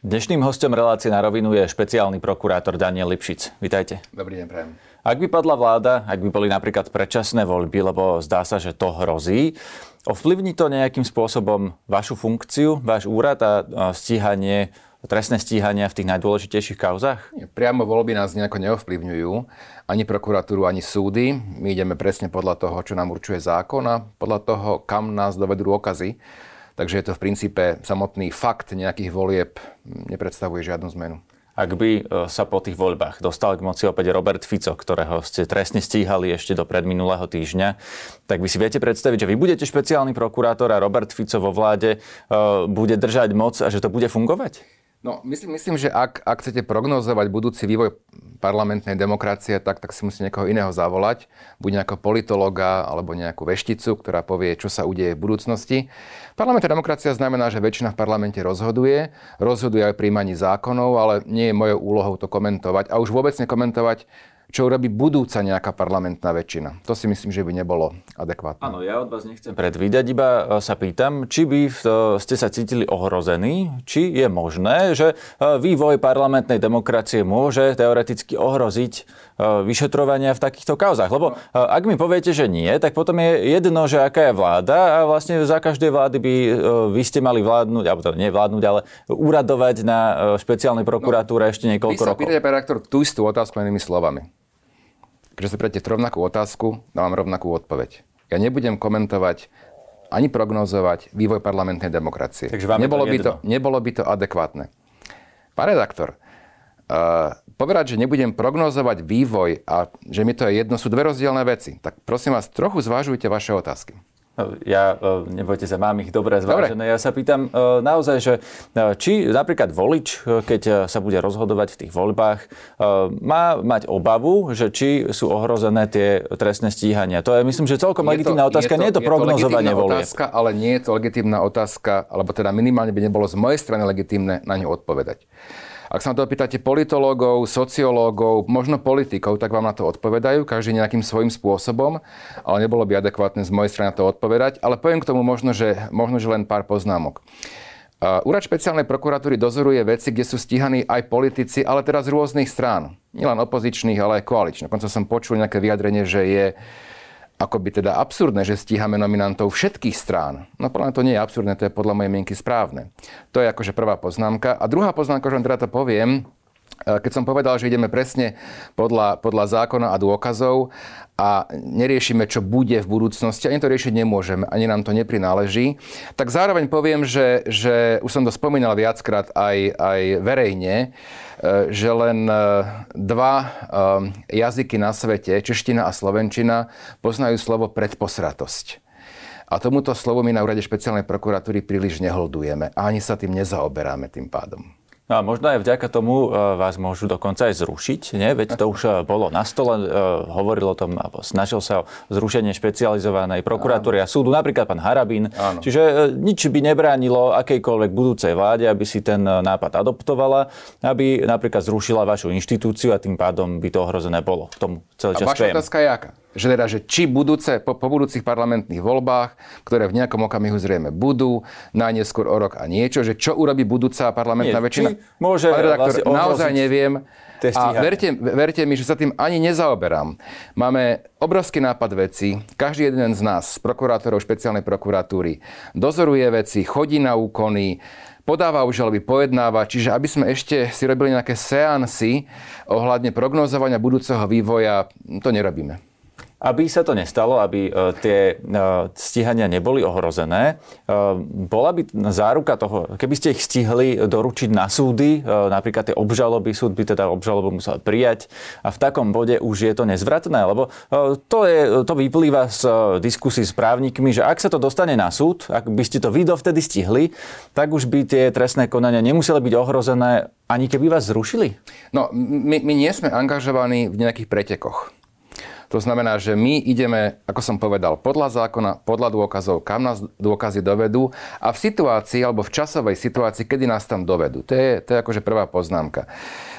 Dnešným hostom relácie na rovinu je špeciálny prokurátor Daniel Lipšic. Vítajte. Dobrý deň, prajem. Ak by padla vláda, ak by boli napríklad predčasné voľby, lebo zdá sa, že to hrozí, ovplyvní to nejakým spôsobom vašu funkciu, váš úrad a stíhanie, trestné stíhania v tých najdôležitejších kauzách? Priamo voľby nás nejako neovplyvňujú, ani prokuratúru, ani súdy. My ideme presne podľa toho, čo nám určuje zákon a podľa toho, kam nás dovedú dôkazy. Takže je to v princípe samotný fakt nejakých volieb nepredstavuje žiadnu zmenu. Ak by e, sa po tých voľbách dostal k moci opäť Robert Fico, ktorého ste trestne stíhali ešte do predminulého týždňa, tak vy si viete predstaviť, že vy budete špeciálny prokurátor a Robert Fico vo vláde e, bude držať moc a že to bude fungovať? No, myslím, myslím že ak, ak chcete prognozovať budúci vývoj parlamentnej demokracie, tak, tak si musí niekoho iného zavolať, buď nejakého politologa alebo nejakú vešticu, ktorá povie, čo sa udeje v budúcnosti. Parlamentná demokracia znamená, že väčšina v parlamente rozhoduje, rozhoduje aj príjmaní zákonov, ale nie je mojou úlohou to komentovať a už vôbec nekomentovať čo urobí budúca nejaká parlamentná väčšina. To si myslím, že by nebolo adekvátne. Áno, ja od vás nechcem predvídať, iba e, sa pýtam, či by e, ste sa cítili ohrození, či je možné, že e, vývoj parlamentnej demokracie môže teoreticky ohroziť vyšetrovania v takýchto kauzach. Lebo ak mi poviete, že nie, tak potom je jedno, že aká je vláda a vlastne za každej vlády by vy ste mali vládnuť, alebo to nie vládnuť, ale úradovať na špeciálnej prokuratúre no, ešte niekoľko rokov. Vy sa pýtate, tú istú otázku inými slovami že sa pýtate rovnakú otázku, dávam rovnakú odpoveď. Ja nebudem komentovať ani prognozovať vývoj parlamentnej demokracie. Takže vám nebolo, by to, nebolo by to adekvátne. Pán redaktor, uh, povedať, že nebudem prognozovať vývoj a že mi to je jedno, sú dve rozdielne veci. Tak prosím vás, trochu zvážujte vaše otázky. Ja, e, nebojte sa, mám ich dobre zvážené. Dobre. Ja sa pýtam e, naozaj, že e, či napríklad volič, keď sa bude rozhodovať v tých voľbách, má mať obavu, že či sú ohrozené tie trestné stíhania. To je, myslím, že celkom je legitímna to, otázka. Je to, nie je to prognozovanie volieb. otázka, ale nie je to legitímna otázka, alebo teda minimálne by nebolo z mojej strany legitímne na ňu odpovedať. Ak sa na to opýtate politológov, sociológov, možno politikov, tak vám na to odpovedajú, každý nejakým svojím spôsobom, ale nebolo by adekvátne z mojej strany na to odpovedať. Ale poviem k tomu možno, že, možno, že len pár poznámok. Uh, Úrad špeciálnej prokuratúry dozoruje veci, kde sú stíhaní aj politici, ale teraz z rôznych strán. Nielen opozičných, ale aj koaličných. Dokonca som počul nejaké vyjadrenie, že je ako by teda absurdné, že stíhame nominantov všetkých strán. No podľa to nie je absurdné, to je podľa mojej mienky správne. To je akože prvá poznámka. A druhá poznámka, že teda to poviem, e, keď som povedal, že ideme presne podľa, podľa zákona a dôkazov a neriešime, čo bude v budúcnosti, ani to riešiť nemôžeme, ani nám to neprináleží, tak zároveň poviem, že, že už som to spomínal viackrát aj, aj verejne, E, že len e, dva e, jazyky na svete, čeština a slovenčina, poznajú slovo predposratosť. A tomuto slovu my na úrade špeciálnej prokuratúry príliš neholdujeme ani sa tým nezaoberáme tým pádom. No a možno aj vďaka tomu e, vás môžu dokonca aj zrušiť, nie? Veď to už e, bolo na stole, e, hovoril o tom, alebo snažil sa o zrušenie špecializovanej prokuratúry a súdu, napríklad pán Harabín. Áno. Čiže nič by nebránilo akejkoľvek budúcej vláde, aby si ten nápad adoptovala, aby napríklad zrušila vašu inštitúciu a tým pádom by to ohrozené bolo. K tomu celý čas a vaša otázka je aká? Že, teda, že či budúce, po, po budúcich parlamentných voľbách, ktoré v nejakom okamihu zrejme budú, najneskôr o rok a niečo, že čo urobí budúca parlamentná Nie, väčšina? Môže Pán redaktor, vlastne naozaj neviem. A verte, verte mi, že sa tým ani nezaoberám. Máme obrovský nápad veci. Každý jeden z nás, z prokurátorov špeciálnej prokuratúry, dozoruje veci, chodí na úkony, podáva obžaloby, pojednáva, čiže aby sme ešte si robili nejaké seansy ohľadne prognozovania budúceho vývoja, to nerobíme. Aby sa to nestalo, aby e, tie e, stíhania neboli ohrozené, e, bola by záruka toho, keby ste ich stihli doručiť na súdy, napríklad tie obžaloby, súd by teda obžalobu musel prijať a v takom bode už je to nezvratné, lebo to, je, to vyplýva z diskusí s právnikmi, že ak sa to dostane na súd, ak by ste to vy dovtedy stihli, tak už by tie trestné konania nemuseli byť ohrozené, ani keby vás zrušili? No, my, my nie sme angažovaní v nejakých pretekoch. To znamená, že my ideme, ako som povedal, podľa zákona, podľa dôkazov, kam nás dôkazy dovedú a v situácii alebo v časovej situácii, kedy nás tam dovedú. To je, to je akože prvá poznámka.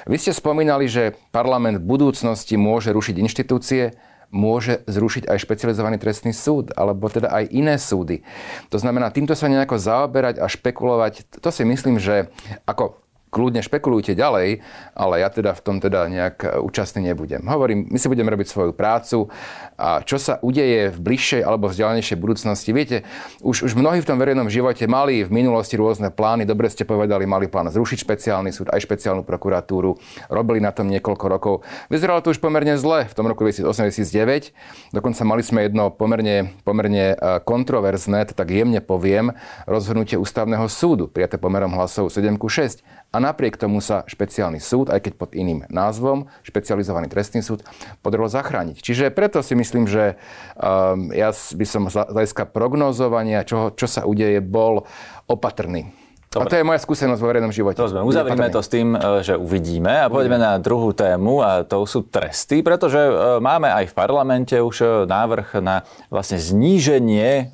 Vy ste spomínali, že parlament v budúcnosti môže rušiť inštitúcie, môže zrušiť aj špecializovaný trestný súd, alebo teda aj iné súdy. To znamená, týmto sa nejako zaoberať a špekulovať, to si myslím, že ako kľudne špekulujte ďalej, ale ja teda v tom teda nejak účastný nebudem. Hovorím, my si budeme robiť svoju prácu a čo sa udeje v bližšej alebo vzdialenejšej budúcnosti. Viete, už, už mnohí v tom verejnom živote mali v minulosti rôzne plány, dobre ste povedali, mali plán zrušiť špeciálny súd, aj špeciálnu prokuratúru, robili na tom niekoľko rokov. Vyzeralo to už pomerne zle v tom roku 2008-2009. Dokonca mali sme jedno pomerne, pomerne e, kontroverzné, to tak jemne poviem, rozhodnutie ústavného súdu, prijaté pomerom hlasov 7 ku 6 a napriek tomu sa špeciálny súd, aj keď pod iným názvom, špecializovaný trestný súd, podarilo zachrániť. Čiže preto si myslím, že um, ja by som z hľadiska prognozovania, čo, čo sa udeje, bol opatrný. Dobre. A to je moja skúsenosť vo verejnom živote. To sme. Uzavrime to s tým, e, že uvidíme a poďme na druhú tému a to sú tresty, pretože e, máme aj v parlamente už e, návrh na vlastne zníženie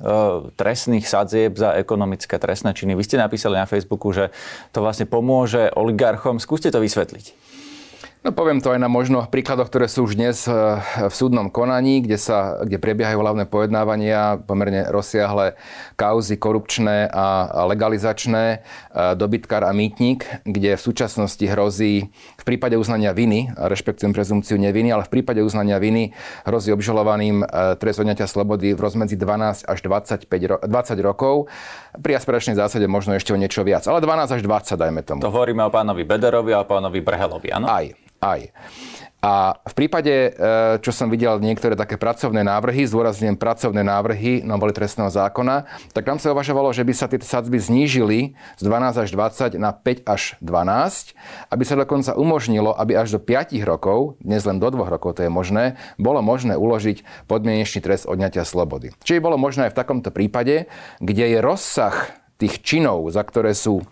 trestných sadzieb za ekonomické trestné činy. Vy ste napísali na Facebooku, že to vlastne pomôže oligarchom. Skúste to vysvetliť. No poviem to aj na možno príkladoch, ktoré sú už dnes eh, v súdnom konaní, kde, sa, kde prebiehajú hlavné pojednávania, pomerne rozsiahle kauzy korupčné a legalizačné, eh, dobytkár a mýtnik, kde v súčasnosti hrozí v prípade uznania viny, rešpektujem prezumciu neviny, ale v prípade uznania viny hrozí obžalovaným eh, trest odňatia slobody v rozmedzi 12 až 25 ro- 20 rokov. Pri aspiračnej zásade možno ešte o niečo viac, ale 12 až 20 dajme tomu. To hovoríme o pánovi Bederovi a o pánovi Brhelovi, áno? Aj aj. A v prípade, e, čo som videl niektoré také pracovné návrhy, zdôrazňujem pracovné návrhy novely trestného zákona, tak tam sa uvažovalo, že by sa tie sadzby znížili z 12 až 20 na 5 až 12, aby sa dokonca umožnilo, aby až do 5 rokov, dnes len do 2 rokov to je možné, bolo možné uložiť podmienečný trest odňatia slobody. Čiže bolo možné aj v takomto prípade, kde je rozsah tých činov, za ktoré sú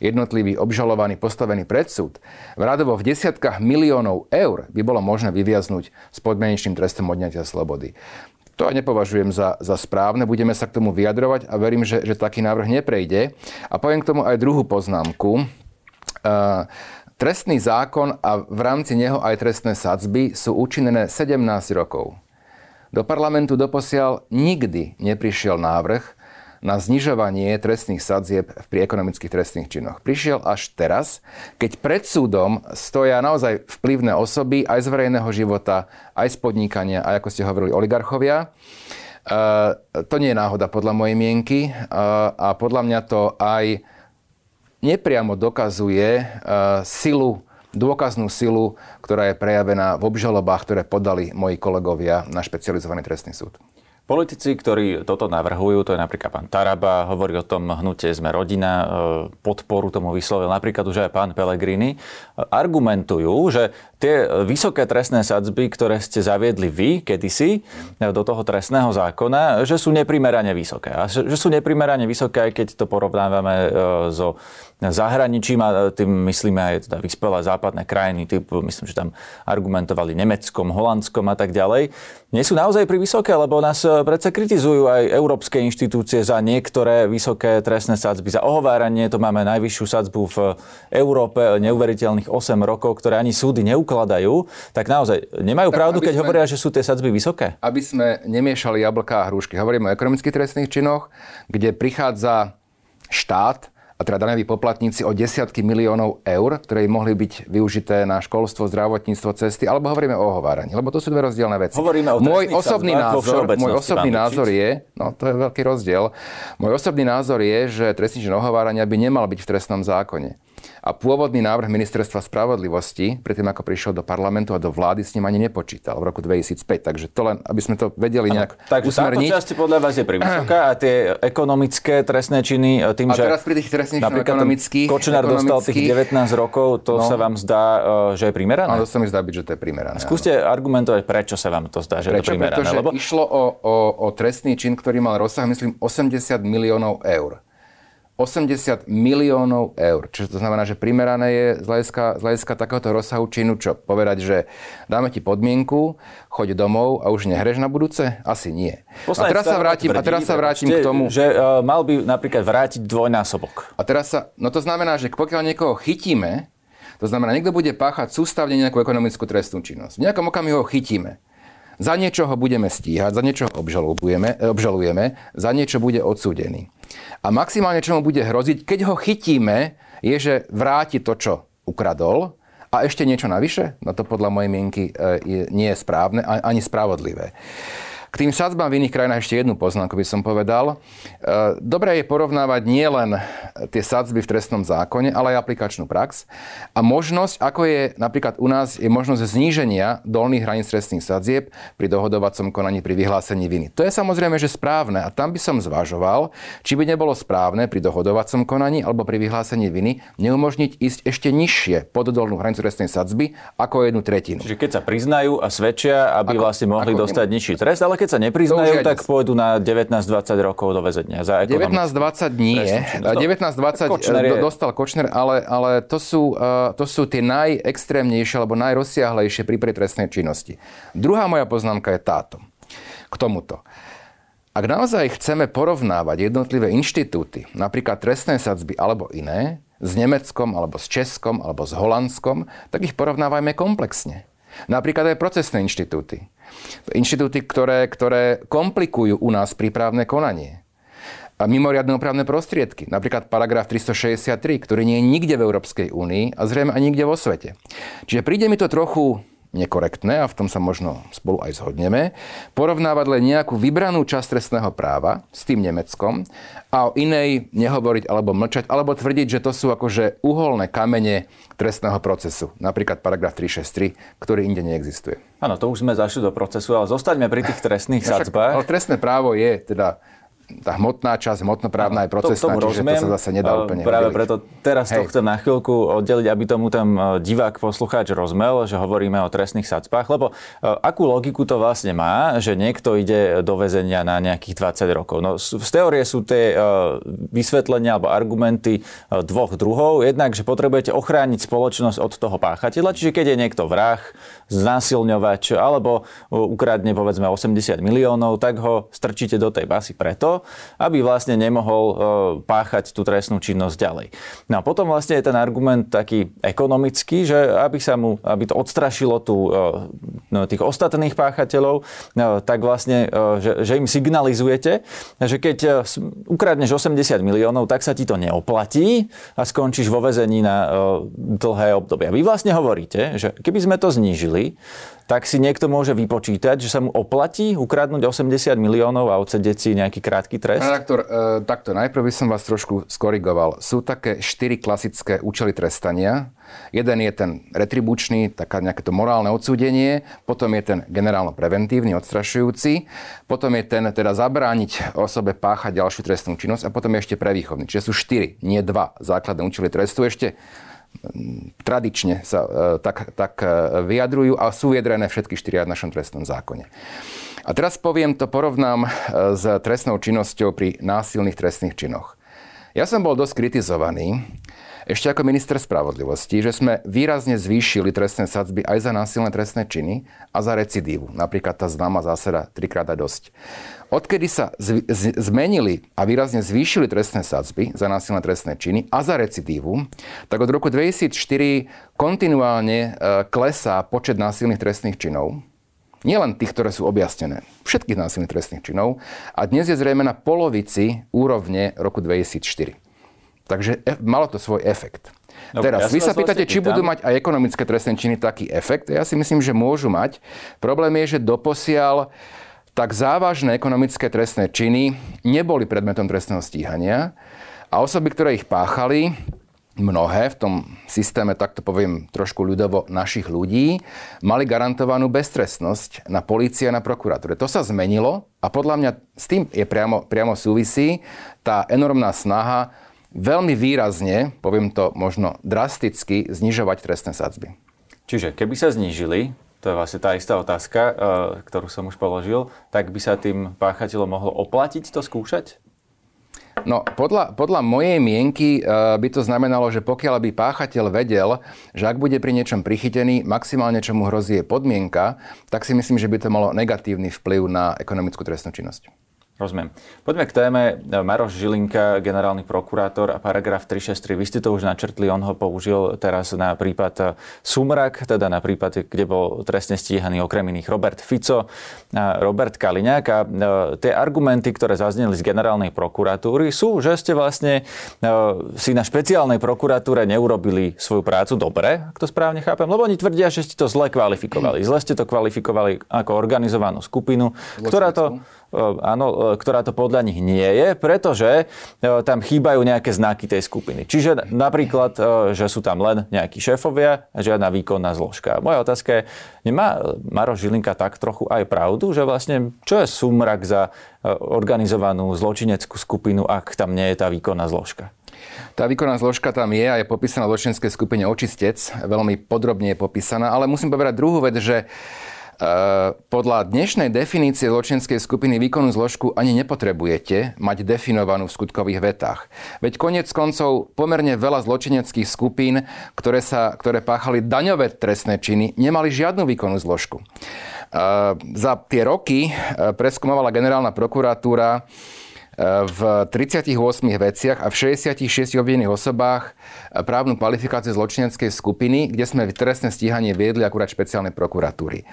jednotlivý obžalovaný postavený pred súd, radovo v desiatkách miliónov eur by bolo možné vyviaznuť s podmienečným trestom odňatia slobody. To aj nepovažujem za, za správne, budeme sa k tomu vyjadrovať a verím, že, že taký návrh neprejde. A poviem k tomu aj druhú poznámku. Uh, trestný zákon a v rámci neho aj trestné sadzby sú účinnené 17 rokov. Do parlamentu doposiaľ nikdy neprišiel návrh, na znižovanie trestných sadzieb pri ekonomických trestných činoch. Prišiel až teraz, keď pred súdom stoja naozaj vplyvné osoby aj z verejného života, aj z podnikania, aj ako ste hovorili, oligarchovia. Uh, to nie je náhoda podľa mojej mienky uh, a podľa mňa to aj nepriamo dokazuje uh, silu dôkaznú silu, ktorá je prejavená v obžalobách, ktoré podali moji kolegovia na špecializovaný trestný súd. Politici, ktorí toto navrhujú, to je napríklad pán Taraba, hovorí o tom hnutie Sme rodina, e, podporu tomu vyslovil napríklad už aj pán Pellegrini, argumentujú, že tie vysoké trestné sadzby, ktoré ste zaviedli vy kedysi do toho trestného zákona, že sú neprimerane vysoké. A že sú neprimerane vysoké, aj keď to porovnávame e, so zahraničím a tým myslíme aj teda vyspelé západné krajiny, typu, myslím, že tam argumentovali Nemeckom, Holandskom a tak ďalej. Nie sú naozaj pri vysoké, lebo nás e, predsa kritizujú aj európske inštitúcie za niektoré vysoké trestné sadzby. Za ohováranie to máme najvyššiu sadzbu v Európe, neuveriteľných 8 rokov, ktoré ani súdy neukazujú predkladajú, tak naozaj nemajú tak, pravdu, keď sme, hovoria, že sú tie sadzby vysoké? Aby sme nemiešali jablká a hrušky. Hovoríme o ekonomických trestných činoch, kde prichádza štát, a teda daňoví poplatníci o desiatky miliónov eur, ktoré mohli byť využité na školstvo, zdravotníctvo, cesty, alebo hovoríme o ohováraní, lebo to sú dve rozdielne veci. Hovoríme o môj osobný názor, môj osobný názor je, no to je veľký rozdiel, môj osobný názor je, že trestný čin ohovárania by nemal byť v trestnom zákone. A pôvodný návrh ministerstva spravodlivosti, predtým ako prišiel do parlamentu a do vlády, s ním ani nepočítal v roku 2005. Takže to len, aby sme to vedeli nejak ano, takže usmerniť. Takže táto časť podľa vás je privysoká a tie ekonomické trestné činy e, tým, a že... teraz pri tých trestných ekonomických... Kočenár dostal tých 19 rokov, to no, sa vám zdá, e, že je primerané? Áno, to sa mi zdá byť, že to je primerané. Skúste áno. argumentovať, prečo sa vám to zdá, že prečo? je to primerané. Pretože lebo... išlo o, o, o trestný čin, ktorý mal rozsah, myslím, 80 miliónov eur. 80 miliónov eur. Čiže to znamená, že primerané je z hľadiska, z hľadiska takéhoto rozsahu činu čo? Povedať, že dáme ti podmienku, choď domov a už nehreš na budúce? Asi nie. Poslanec a teraz sa vrátim, tvrdí, a teraz sa vrátim k tomu... Že uh, mal by napríklad vrátiť dvojnásobok. A teraz sa... No to znamená, že pokiaľ niekoho chytíme, to znamená, niekto bude páchať sústavne nejakú ekonomickú trestnú činnosť. V nejakom okamihu ho chytíme. Za niečo ho budeme stíhať, za niečo ho obžalujeme, obžalujeme, za niečo bude odsúdený. A maximálne, čo mu bude hroziť, keď ho chytíme je, že vráti to, čo ukradol, a ešte niečo navyše? No to podľa mojej mienky e, nie je správne ani spravodlivé. K tým sadzbám v iných krajinách ešte jednu poznámku by som povedal. E, dobré je porovnávať nielen tie sadzby v trestnom zákone, ale aj aplikačnú prax. A možnosť, ako je napríklad u nás, je možnosť zníženia dolných hraníc trestných sadzieb pri dohodovacom konaní pri vyhlásení viny. To je samozrejme, že správne. A tam by som zvažoval, či by nebolo správne pri dohodovacom konaní alebo pri vyhlásení viny neumožniť ísť ešte nižšie pod dolnú hranicu trestnej sadzby ako jednu tretinu. Čiže keď sa priznajú a svedčia, aby ako, vlastne mohli dostať nižší trest, ale keď sa nepriznajú, tak pôjdu na 19-20 rokov do väzenia. 19-20 nie. 19-20 je... dostal Kočner, ale, ale to, sú, uh, to sú tie najextrémnejšie alebo najrozsiahlejšie prípady trestnej činnosti. Druhá moja poznámka je táto. K tomuto. Ak naozaj chceme porovnávať jednotlivé inštitúty, napríklad trestné sadzby alebo iné, s Nemeckom, alebo s Českom, alebo s Holandskom, tak ich porovnávajme komplexne. Napríklad aj procesné inštitúty. Inštitúty, ktoré, ktoré komplikujú u nás prípravné konanie. A mimoriadne opravné prostriedky, napríklad paragraf 363, ktorý nie je nikde v Európskej únii a zrejme ani nikde vo svete. Čiže príde mi to trochu nekorektné, a v tom sa možno spolu aj zhodneme, porovnávať len nejakú vybranú časť trestného práva s tým Nemeckom a o inej nehovoriť alebo mlčať, alebo tvrdiť, že to sú akože uholné kamene trestného procesu. Napríklad paragraf 363, ktorý inde neexistuje. Áno, to už sme zašli do procesu, ale zostaňme pri tých trestných sadzbách. Ale trestné právo je teda tá hmotná časť, hmotnoprávna aj procesná, to, čiže rozumiem, to sa zase nedá úplne Práve oddeliť. preto teraz Hej. to chcem na chvíľku oddeliť, aby tomu tam e, divák, poslucháč rozmel, že hovoríme o trestných sadzbách, lebo e, akú logiku to vlastne má, že niekto ide do väzenia na nejakých 20 rokov. No, z teórie sú tie e, vysvetlenia alebo argumenty dvoch druhov. Jednak, že potrebujete ochrániť spoločnosť od toho páchateľa, čiže keď je niekto vrah, znásilňovač alebo ukradne povedzme 80 miliónov, tak ho strčíte do tej basy preto, aby vlastne nemohol e, páchať tú trestnú činnosť ďalej. No a potom vlastne je ten argument taký ekonomický, že aby sa mu, aby to odstrašilo tú, e, no, tých ostatných páchateľov, e, tak vlastne, že, že im signalizujete, že keď ukradneš 80 miliónov, tak sa ti to neoplatí a skončíš vo vezení na dlhé obdobie. Vy vlastne hovoríte, že keby sme to znížili, tak si niekto môže vypočítať, že sa mu oplatí ukradnúť 80 miliónov a odsedeť si nejaký krátky trest? Redaktor, e, takto najprv by som vás trošku skorigoval. Sú také štyri klasické účely trestania. Jeden je ten retribučný, taká nejaké to morálne odsúdenie, potom je ten generálno-preventívny, odstrašujúci, potom je ten teda zabrániť osobe páchať ďalšiu trestnú činnosť a potom je ešte prevýchovný. Čiže sú štyri, nie dva základné účely trestu. Ešte tradične sa e, tak, tak e, vyjadrujú a sú vyjadrené všetky štyria v našom trestnom zákone. A teraz poviem to, porovnám e, s trestnou činnosťou pri násilných trestných činoch. Ja som bol dosť kritizovaný, ešte ako minister spravodlivosti, že sme výrazne zvýšili trestné sadzby aj za násilné trestné činy a za recidívu. Napríklad tá známa zásada trikrát a dosť. Odkedy sa z- z- zmenili a výrazne zvýšili trestné sadzby za násilné trestné činy a za recidívu, tak od roku 2004 kontinuálne e, klesá počet násilných trestných činov. Nielen tých, ktoré sú objasnené, všetkých násilných trestných činov. A dnes je zrejme na polovici úrovne roku 2004. Takže e, malo to svoj efekt. No, Teraz, ja vy sa pýtate, či budú mať aj ekonomické trestné činy taký efekt. Ja si myslím, že môžu mať. Problém je, že doposiaľ tak závažné ekonomické trestné činy neboli predmetom trestného stíhania a osoby, ktoré ich páchali, mnohé v tom systéme, tak to poviem trošku ľudovo, našich ľudí, mali garantovanú beztrestnosť na polícii a na prokuratúre. To sa zmenilo a podľa mňa s tým je priamo, priamo súvisí tá enormná snaha veľmi výrazne, poviem to možno drasticky, znižovať trestné sadzby. Čiže keby sa znížili, to je vlastne tá istá otázka, eh, ktorú som už položil, tak by sa tým páchateľom mohlo oplatiť to skúšať? No, podľa, podľa mojej mienky uh, by to znamenalo, že pokiaľ by páchateľ vedel, že ak bude pri niečom prichytený, maximálne čo mu hrozí je podmienka, tak si myslím, že by to malo negatívny vplyv na ekonomickú trestnú činnosť. Rozumiem. Poďme k téme. Maroš Žilinka, generálny prokurátor a paragraf 363. Vy ste to už načrtli, on ho použil teraz na prípad Sumrak, teda na prípad, kde bol trestne stíhaný okrem iných Robert Fico a Robert Kaliňák. A e, tie argumenty, ktoré zazneli z generálnej prokuratúry sú, že ste vlastne e, si na špeciálnej prokuratúre neurobili svoju prácu dobre, ak to správne chápem, lebo oni tvrdia, že ste to zle kvalifikovali. Zle ste to kvalifikovali ako organizovanú skupinu, ktorá to E, áno, e, ktorá to podľa nich nie je, pretože e, tam chýbajú nejaké znaky tej skupiny. Čiže napríklad, že sú tam len nejakí šéfovia a žiadna výkonná zložka. Moja otázka je, nemá Maro Žilinka tak trochu aj pravdu, že vlastne čo je sumrak za organizovanú zločineckú skupinu, ak tam nie je tá výkonná zložka? Tá výkonná zložka tam je a je popísaná v zločinskej skupine Očistec. Veľmi podrobne je popísaná, ale musím povedať druhú vec, že podľa dnešnej definície zločinskej skupiny výkonu zložku ani nepotrebujete mať definovanú v skutkových vetách. Veď konec koncov pomerne veľa zločineckých skupín, ktoré, sa, ktoré páchali daňové trestné činy, nemali žiadnu výkonnú zložku. Eh, za tie roky eh, preskúmovala generálna prokuratúra v 38 veciach a v 66 obvinených osobách právnu kvalifikáciu zločineckej skupiny, kde sme trestné stíhanie viedli akurát špeciálnej prokuratúry.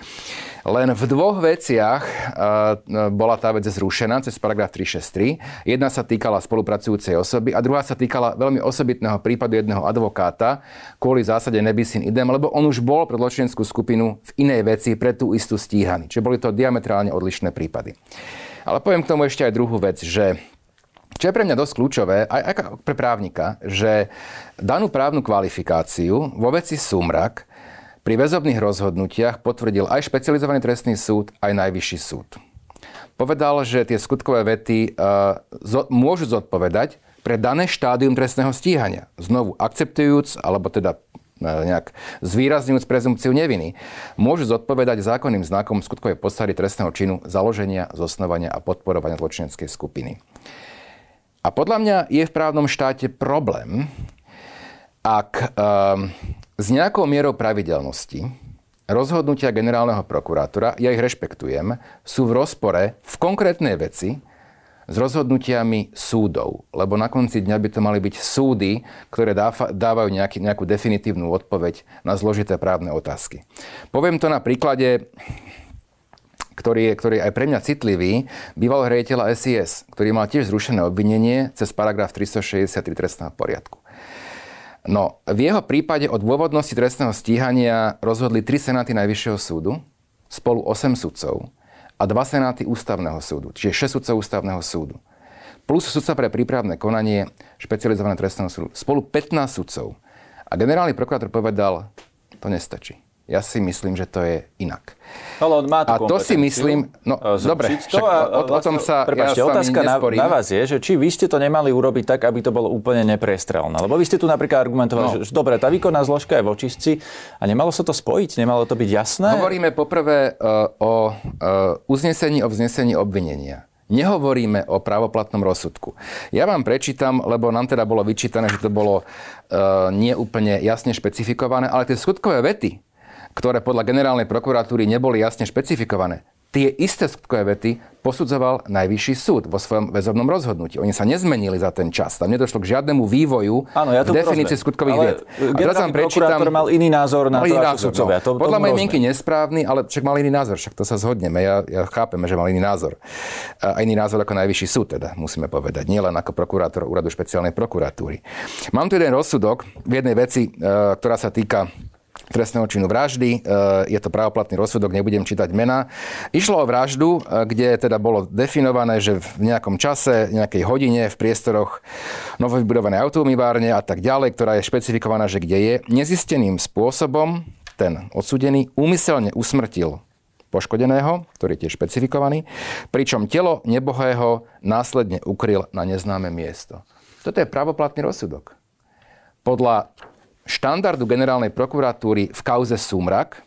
Len v dvoch veciach bola tá vec zrušená cez paragraf 363. Jedna sa týkala spolupracujúcej osoby a druhá sa týkala veľmi osobitného prípadu jedného advokáta kvôli zásade nebisin idem, lebo on už bol pre zločineckú skupinu v inej veci pre tú istú stíhaný. Čiže boli to diametrálne odlišné prípady. Ale poviem k tomu ešte aj druhú vec, že čo je pre mňa dosť kľúčové, aj, pre právnika, že danú právnu kvalifikáciu vo veci Sumrak pri väzobných rozhodnutiach potvrdil aj špecializovaný trestný súd, aj najvyšší súd. Povedal, že tie skutkové vety uh, zo, môžu zodpovedať pre dané štádium trestného stíhania. Znovu akceptujúc, alebo teda nejak zvýrazňujúc prezumciu neviny, môžu zodpovedať zákonným znakom skutkovej podstaty trestného činu založenia, zosnovania a podporovania zločineckej skupiny. A podľa mňa je v právnom štáte problém, ak um, s nejakou mierou pravidelnosti rozhodnutia generálneho prokurátora, ja ich rešpektujem, sú v rozpore v konkrétnej veci s rozhodnutiami súdov. Lebo na konci dňa by to mali byť súdy, ktoré dávajú nejaký, nejakú definitívnu odpoveď na zložité právne otázky. Poviem to na príklade ktorý je, ktorý je aj pre mňa citlivý, bývalého riaditeľa SIS, ktorý mal tiež zrušené obvinenie cez paragraf 363 trestného poriadku. No, v jeho prípade o dôvodnosti trestného stíhania rozhodli tri senáty Najvyššieho súdu, spolu 8 sudcov a dva senáty ústavného súdu, čiže 6 sudcov ústavného súdu. Plus sudca pre prípravné konanie špecializované trestného súdu. Spolu 15 sudcov. A generálny prokurátor povedal, to nestačí. Ja si myslím, že to je inak. Ale on má a to si myslím, no uh, dobre, to a, o, o tom sa prepáčte, ja otázka na, na vás je, že či vy ste to nemali urobiť tak, aby to bolo úplne neprestrelné. Lebo vy ste tu napríklad argumentovali, no. že dobre, tá výkonná zložka je v očistci a nemalo sa to spojiť, nemalo to byť jasné? Hovoríme poprvé uh, o uh, uznesení o vznesení obvinenia. Nehovoríme o právoplatnom rozsudku. Ja vám prečítam, lebo nám teda bolo vyčítané, že to bolo uh, neúplne jasne špecifikované, ale tie skutkové vety, ktoré podľa generálnej prokuratúry neboli jasne špecifikované, tie isté skutkové vety posudzoval najvyšší súd vo svojom väzobnom rozhodnutí. Oni sa nezmenili za ten čas. Tam nedošlo k žiadnemu vývoju Áno, ja v definícii skutkových viet. A teraz vám prečítam... mal iný názor na to, názor, sudcovia. No. To, Podľa mojej mienky nesprávny, ale však mal iný názor. Však to sa zhodneme. Ja, ja chápeme, že mal iný názor. A iný názor ako najvyšší súd, teda, musíme povedať. Nielen ako prokurátor úradu špeciálnej prokuratúry. Mám tu jeden rozsudok v jednej veci, e, ktorá sa týka trestného činu vraždy. E, je to právoplatný rozsudok, nebudem čítať mena. Išlo o vraždu, e, kde teda bolo definované, že v nejakom čase, nejakej hodine v priestoroch novovybudovanej automývárne a tak ďalej, ktorá je špecifikovaná, že kde je, nezisteným spôsobom ten odsudený úmyselne usmrtil poškodeného, ktorý je tiež špecifikovaný, pričom telo nebohého následne ukryl na neznáme miesto. Toto je pravoplatný rozsudok. Podľa štandardu generálnej prokuratúry v kauze Sumrak,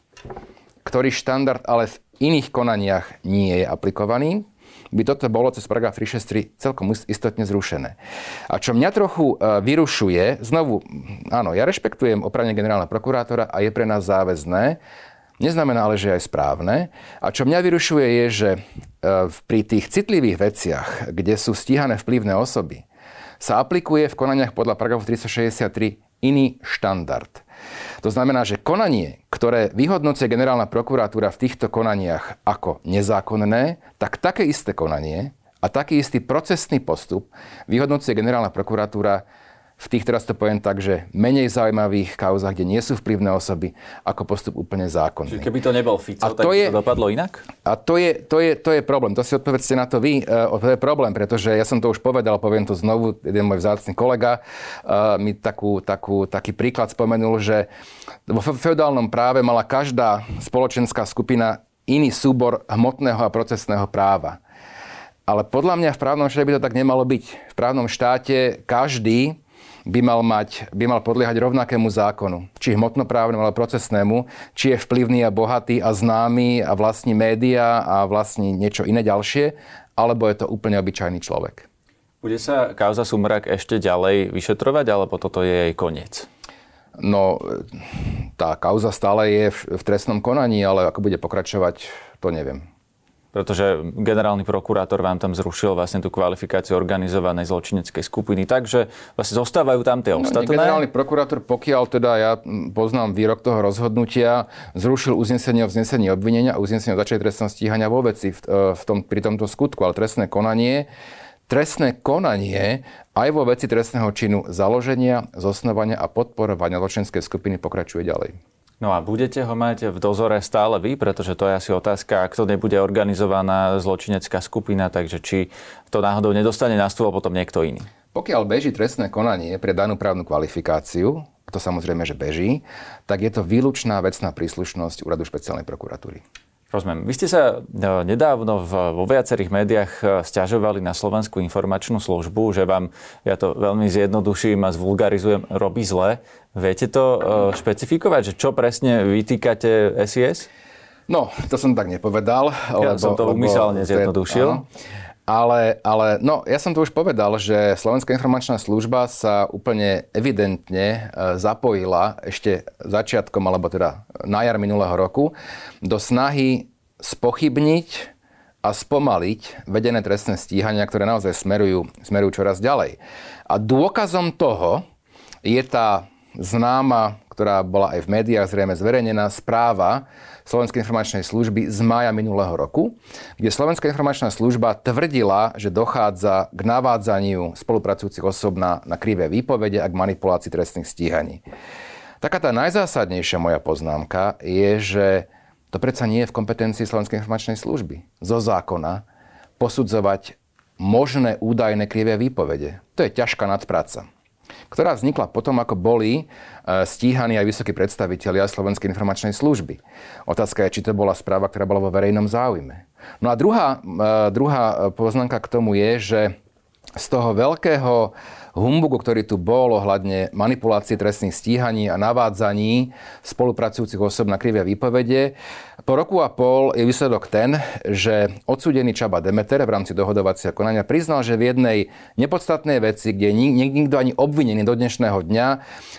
ktorý štandard ale v iných konaniach nie je aplikovaný, by toto bolo cez paragraf 363 celkom istotne zrušené. A čo mňa trochu e, vyrušuje, znovu, áno, ja rešpektujem opravne generálneho prokurátora a je pre nás záväzné, Neznamená ale, že aj správne. A čo mňa vyrušuje je, že e, pri tých citlivých veciach, kde sú stíhané vplyvné osoby, sa aplikuje v konaniach podľa paragrafu 363 iný štandard. To znamená, že konanie, ktoré vyhodnocuje generálna prokuratúra v týchto konaniach ako nezákonné, tak také isté konanie a taký istý procesný postup vyhodnocuje generálna prokuratúra v tých, teraz to poviem tak, že menej zaujímavých kauzach, kde nie sú vplyvné osoby, ako postup úplne zákonný. Čiže keby to nebol Fico, a to tak je, to dopadlo inak? A to je, to, je, to je problém. To si odpovedzte na to vy. Uh, to je problém, pretože ja som to už povedal, poviem to znovu, jeden môj vzácný kolega uh, mi takú, takú, taký príklad spomenul, že vo feudálnom práve mala každá spoločenská skupina iný súbor hmotného a procesného práva. Ale podľa mňa v právnom štáte by to tak nemalo byť. V právnom štáte každý by mal, mať, by mal podliehať rovnakému zákonu. Či hmotnoprávnemu, ale procesnému. Či je vplyvný a bohatý a známy a vlastní média a vlastní niečo iné ďalšie, alebo je to úplne obyčajný človek. Bude sa kauza Sumrak ešte ďalej vyšetrovať, alebo toto je jej koniec? No, tá kauza stále je v, v trestnom konaní, ale ako bude pokračovať, to neviem pretože generálny prokurátor vám tam zrušil vlastne tú kvalifikáciu organizovanej zločineckej skupiny, takže vlastne zostávajú tam tie no, ostatné. generálny prokurátor, pokiaľ teda ja poznám výrok toho rozhodnutia, zrušil uznesenie o vznesení obvinenia a uznesenie o začej trestného stíhania vo veci v, e, v tom, pri tomto skutku, ale trestné konanie trestné konanie aj vo veci trestného činu založenia, zosnovania a podporovania zločinskej skupiny pokračuje ďalej. No a budete ho mať v dozore stále vy, pretože to je asi otázka, ak to nebude organizovaná zločinecká skupina, takže či to náhodou nedostane na stôl potom niekto iný. Pokiaľ beží trestné konanie pre danú právnu kvalifikáciu, to samozrejme, že beží, tak je to výlučná vecná príslušnosť úradu špeciálnej prokuratúry. Rozumiem. Vy ste sa e, nedávno vo viacerých médiách e, stiažovali na Slovenskú informačnú službu, že vám, ja to veľmi zjednoduším a zvulgarizujem, robí zle. Viete to e, špecifikovať, že čo presne vytýkate SIS? No, to som tak nepovedal. Ja lebo, som to umyselne zjednodušil. Ale, ale no, ja som to už povedal, že Slovenská informačná služba sa úplne evidentne e, zapojila ešte začiatkom, alebo teda na jar minulého roku, do snahy spochybniť a spomaliť vedené trestné stíhania, ktoré naozaj smerujú, smerujú čoraz ďalej. A dôkazom toho je tá známa, ktorá bola aj v médiách zrejme zverejnená, správa Slovenskej informačnej služby z mája minulého roku, kde Slovenská informačná služba tvrdila, že dochádza k navádzaniu spolupracujúcich osob na, na krivé výpovede a k manipulácii trestných stíhaní. Taká tá najzásadnejšia moja poznámka je, že to predsa nie je v kompetencii Slovenskej informačnej služby zo zákona posudzovať možné údajné krivé výpovede. To je ťažká nadpráca ktorá vznikla potom, ako boli e, stíhaní aj vysokí predstavitelia Slovenskej informačnej služby. Otázka je, či to bola správa, ktorá bola vo verejnom záujme. No a druhá, e, druhá poznámka k tomu je, že z toho veľkého humbugu, ktorý tu bol ohľadne manipulácie trestných stíhaní a navádzaní spolupracujúcich osob na krivé výpovede, po roku a pol je výsledok ten, že odsúdený Čaba Demeter v rámci dohodovacieho konania priznal, že v jednej nepodstatnej veci, kde nikto ani obvinený do dnešného dňa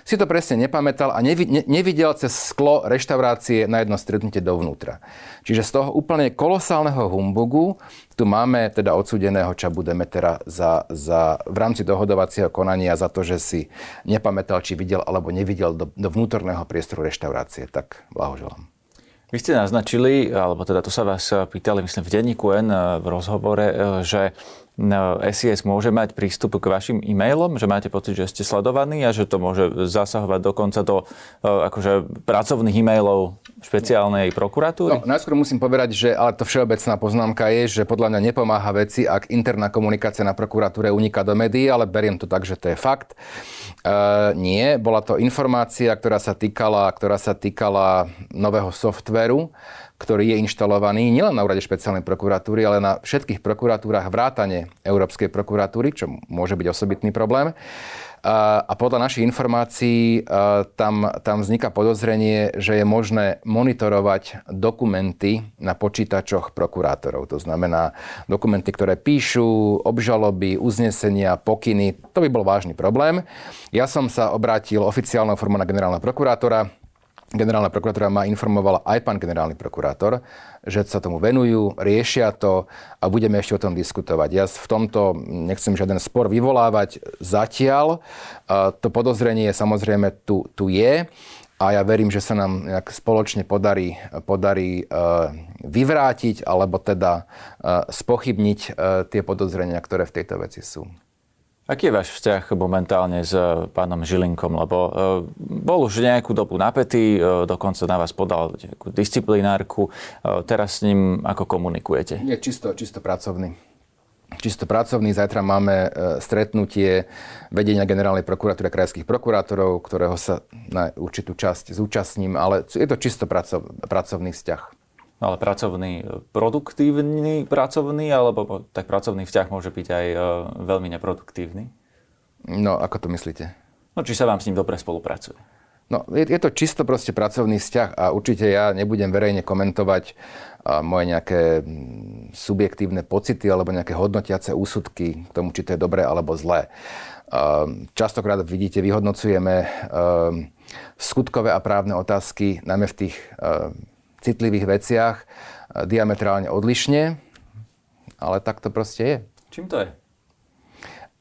si to presne nepamätal a nevidel cez sklo reštaurácie na jedno stretnutie dovnútra. Čiže z toho úplne kolosálneho humbugu tu máme teda odsúdeného Čabu Demetera za, za, v rámci dohodovacieho konania za to, že si nepamätal, či videl alebo nevidel do, do vnútorného priestoru reštaurácie. Tak blahoželám. Vy ste naznačili, alebo teda to sa vás pýtali, myslím, v denníku N v rozhovore, že SIS môže mať prístup k vašim e-mailom, že máte pocit, že ste sledovaní a že to môže zasahovať dokonca do akože, pracovných e-mailov špeciálnej prokuratúry? No, najskôr musím povedať, že ale to všeobecná poznámka je, že podľa mňa nepomáha veci, ak interná komunikácia na prokuratúre uniká do médií, ale beriem to tak, že to je fakt. E, nie, bola to informácia, ktorá sa týkala, ktorá sa týkala nového softveru, ktorý je inštalovaný nielen na úrade špeciálnej prokuratúry, ale na všetkých prokuratúrach vrátane Európskej prokuratúry, čo môže byť osobitný problém. A podľa našich informácií tam, tam vzniká podozrenie, že je možné monitorovať dokumenty na počítačoch prokurátorov. To znamená dokumenty, ktoré píšu, obžaloby, uznesenia, pokyny. To by bol vážny problém. Ja som sa obrátil oficiálnou formou na generálneho prokurátora generálna prokurátora ma informovala aj pán generálny prokurátor, že sa tomu venujú, riešia to a budeme ešte o tom diskutovať. Ja v tomto nechcem žiaden spor vyvolávať zatiaľ. To podozrenie samozrejme tu, tu je a ja verím, že sa nám nejak spoločne podarí, podarí vyvrátiť alebo teda spochybniť tie podozrenia, ktoré v tejto veci sú. Aký je váš vzťah momentálne s eh, pánom Žilinkom? Lebo e, bol už nejakú dobu napätý, e, dokonca na vás podal nejakú disciplinárku. Teraz s ním ako komunikujete? Je čisto, čisto pracovný. Čisto pracovný. Zajtra máme stretnutie vedenia generálnej prokuratúry krajských prokurátorov, ktorého sa na určitú časť zúčastním, ale je to čisto pracov, pracovný vzťah ale pracovný, produktívny pracovný, alebo tak pracovný vzťah môže byť aj e, veľmi neproduktívny? No, ako to myslíte? No, či sa vám s ním dobre spolupracuje? No, je, je to čisto proste pracovný vzťah a určite ja nebudem verejne komentovať a moje nejaké subjektívne pocity alebo nejaké hodnotiace úsudky k tomu, či to je dobré alebo zlé. Častokrát vidíte, vyhodnocujeme skutkové a právne otázky, najmä v tých citlivých veciach e, diametrálne odlišne, ale tak to proste je. Čím to je?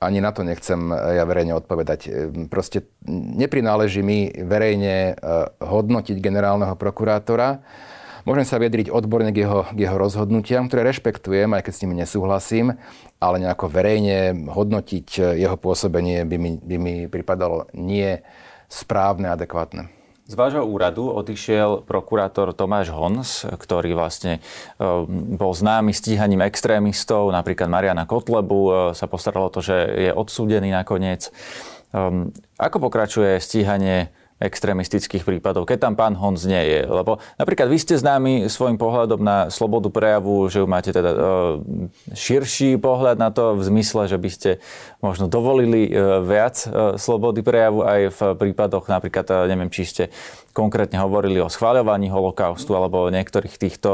Ani na to nechcem e, ja verejne odpovedať. E, proste neprináleží mi verejne hodnotiť generálneho prokurátora. Môžem sa vyjadriť odborne k jeho, k jeho rozhodnutiam, ktoré rešpektujem, aj keď s nimi nesúhlasím, ale nejako verejne hodnotiť jeho pôsobenie by mi, by mi pripadalo nie správne, adekvátne. Z vášho úradu odišiel prokurátor Tomáš Hons, ktorý vlastne e, bol známy stíhaním extrémistov, napríklad Mariana Kotlebu, e, sa postaralo to, že je odsúdený nakoniec. Ehm, ako pokračuje stíhanie extrémistických prípadov, keď tam pán Honz nie je. Lebo napríklad vy ste známi svojim pohľadom na slobodu prejavu, že máte teda e, širší pohľad na to v zmysle, že by ste možno dovolili e, viac e, slobody prejavu aj v prípadoch napríklad, neviem, či ste konkrétne hovorili o schváľovaní holokaustu alebo niektorých týchto,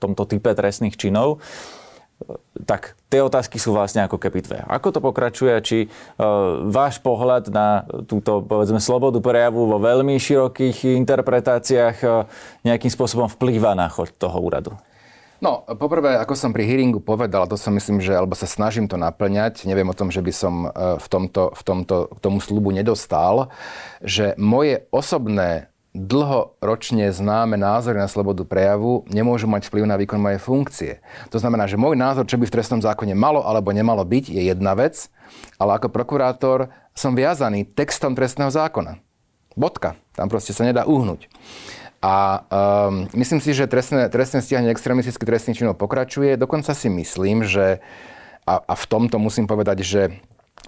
tomto type trestných činov tak tie otázky sú vlastne ako keby dve. Ako to pokračuje, či e, váš pohľad na túto, povedzme, slobodu prejavu vo veľmi širokých interpretáciách e, nejakým spôsobom vplýva na chod toho úradu? No, poprvé, ako som pri hearingu povedal, to som myslím, že, alebo sa snažím to naplňať, neviem o tom, že by som e, v tomto, v tomto, k tomu slubu nedostal, že moje osobné dlhoročne známe názory na slobodu prejavu nemôžu mať vplyv na výkon mojej funkcie. To znamená, že môj názor, čo by v trestnom zákone malo alebo nemalo byť, je jedna vec, ale ako prokurátor som viazaný textom trestného zákona. Bodka. Tam proste sa nedá uhnúť. A um, myslím si, že trestné, trestné stíhanie extrémistických trestných činov pokračuje. Dokonca si myslím, že a, a v tomto musím povedať, že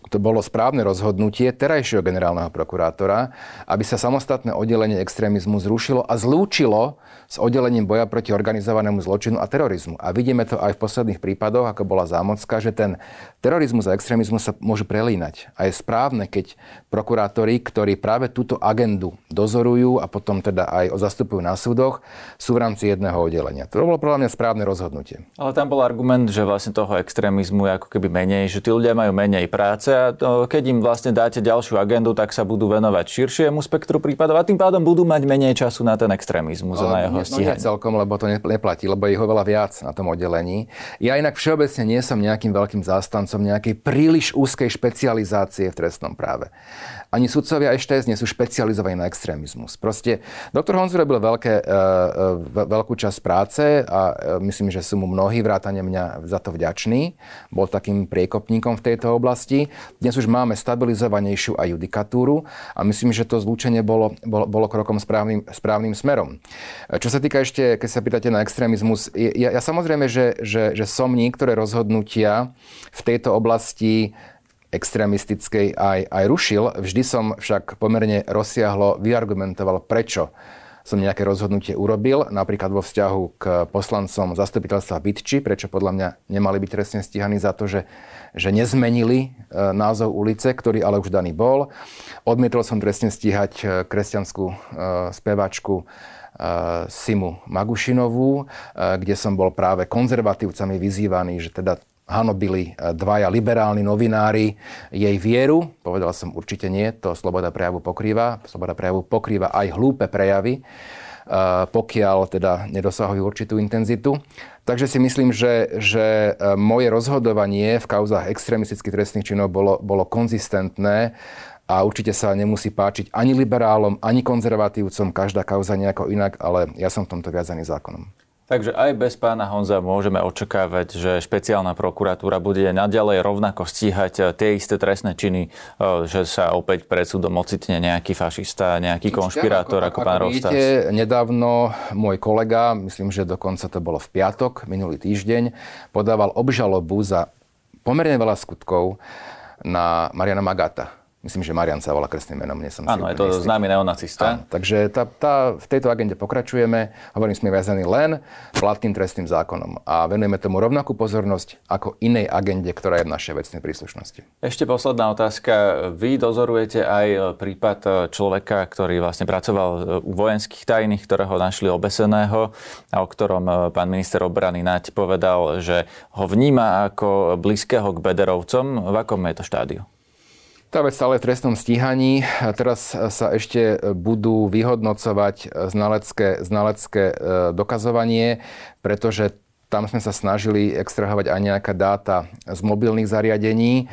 to bolo správne rozhodnutie terajšieho generálneho prokurátora, aby sa samostatné oddelenie extrémizmu zrušilo a zlúčilo s oddelením boja proti organizovanému zločinu a terorizmu. A vidíme to aj v posledných prípadoch, ako bola Zámocka, že ten terorizmus a extrémizmus sa môžu prelínať. A je správne, keď prokurátori, ktorí práve túto agendu dozorujú a potom teda aj zastupujú na súdoch, sú v rámci jedného oddelenia. To bolo podľa mňa správne rozhodnutie. Ale tam bol argument, že vlastne toho extrémizmu je ako keby menej, že tí ľudia majú menej práce a keď im vlastne dáte ďalšiu agendu, tak sa budú venovať širšiemu spektru prípadov a tým pádom budú mať menej času na ten extrémizmus a na jeho stíhanie. No nie celkom, lebo to neplatí, lebo je ho veľa viac na tom oddelení. Ja inak všeobecne nie som nejakým veľkým zástancom nejakej príliš úzkej špecializácie v trestnom práve ani sudcovia ešte nie sú špecializovaní na extrémizmus. Proste doktor Honz robil veľké, e, e, veľkú časť práce a e, myslím, že sú mu mnohí vrátane mňa za to vďační. Bol takým priekopníkom v tejto oblasti. Dnes už máme stabilizovanejšiu aj judikatúru a myslím, že to zlúčenie bolo, bolo, bolo krokom správnym, správnym smerom. Čo sa týka ešte, keď sa pýtate na extrémizmus, ja, ja samozrejme, že, že, že som niektoré rozhodnutia v tejto oblasti extrémistickej aj, aj rušil. Vždy som však pomerne rozsiahlo vyargumentoval, prečo som nejaké rozhodnutie urobil, napríklad vo vzťahu k poslancom zastupiteľstva Bytči, prečo podľa mňa nemali byť trestne stíhaní za to, že, že nezmenili e, názov ulice, ktorý ale už daný bol. Odmietol som trestne stíhať e, kresťanskú e, spevačku Simu Magušinovú, kde som bol práve konzervatívcami vyzývaný, že teda hanobili dvaja liberálni novinári jej vieru. Povedal som určite nie, to sloboda prejavu pokrýva. Sloboda prejavu pokrýva aj hlúpe prejavy, pokiaľ teda nedosahujú určitú intenzitu. Takže si myslím, že, že moje rozhodovanie v kauzách extrémistických trestných činov bolo, bolo konzistentné a určite sa nemusí páčiť ani liberálom, ani konzervatívcom, každá kauza nejako inak, ale ja som v tomto viazaný zákonom. Takže aj bez pána Honza môžeme očakávať, že špeciálna prokuratúra bude naďalej rovnako stíhať eh, tie isté trestné činy, eh, že sa opäť pred súdom ocitne nejaký fašista, nejaký konšpirátor ako, ako, ako pán Rostas. Vidíte, nedávno môj kolega, myslím, že dokonca to bolo v piatok, minulý týždeň, podával obžalobu za pomerne veľa skutkov na Mariana Magata Myslím, že Marian sa volá krstným menom, nie som Áno, je to istý. známy neonacista. Áno, takže tá, tá, v tejto agende pokračujeme. Hovorím, sme viazaní len platným trestným zákonom a venujeme tomu rovnakú pozornosť ako inej agende, ktorá je v našej vecnej príslušnosti. Ešte posledná otázka. Vy dozorujete aj prípad človeka, ktorý vlastne pracoval u vojenských tajných, ktorého našli obeseného a o ktorom pán minister obrany Naď povedal, že ho vníma ako blízkeho k Bederovcom. V akom je to štádiu? Tá vec stále v trestnom stíhaní. Teraz sa ešte budú vyhodnocovať znalecké, znalecké e, dokazovanie, pretože tam sme sa snažili extrahovať aj nejaká dáta z mobilných zariadení.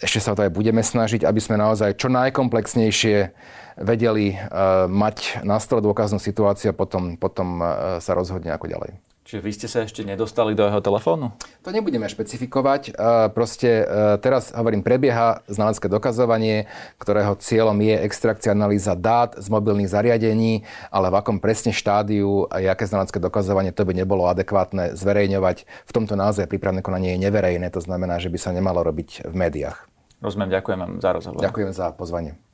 Ešte sa to aj budeme snažiť, aby sme naozaj čo najkomplexnejšie vedeli e, mať na stole dôkaznú situáciu a potom, potom e, sa rozhodne ako ďalej. Čiže vy ste sa ešte nedostali do jeho telefónu? To nebudeme špecifikovať. Proste e, teraz, hovorím, prebieha znalecké dokazovanie, ktorého cieľom je extrakcia analýza dát z mobilných zariadení, ale v akom presne štádiu a aké znalecké dokazovanie, to by nebolo adekvátne zverejňovať. V tomto naozaj prípravné konanie je neverejné, to znamená, že by sa nemalo robiť v médiách. Rozumiem, ďakujem vám za rozhovor. Ďakujem za pozvanie.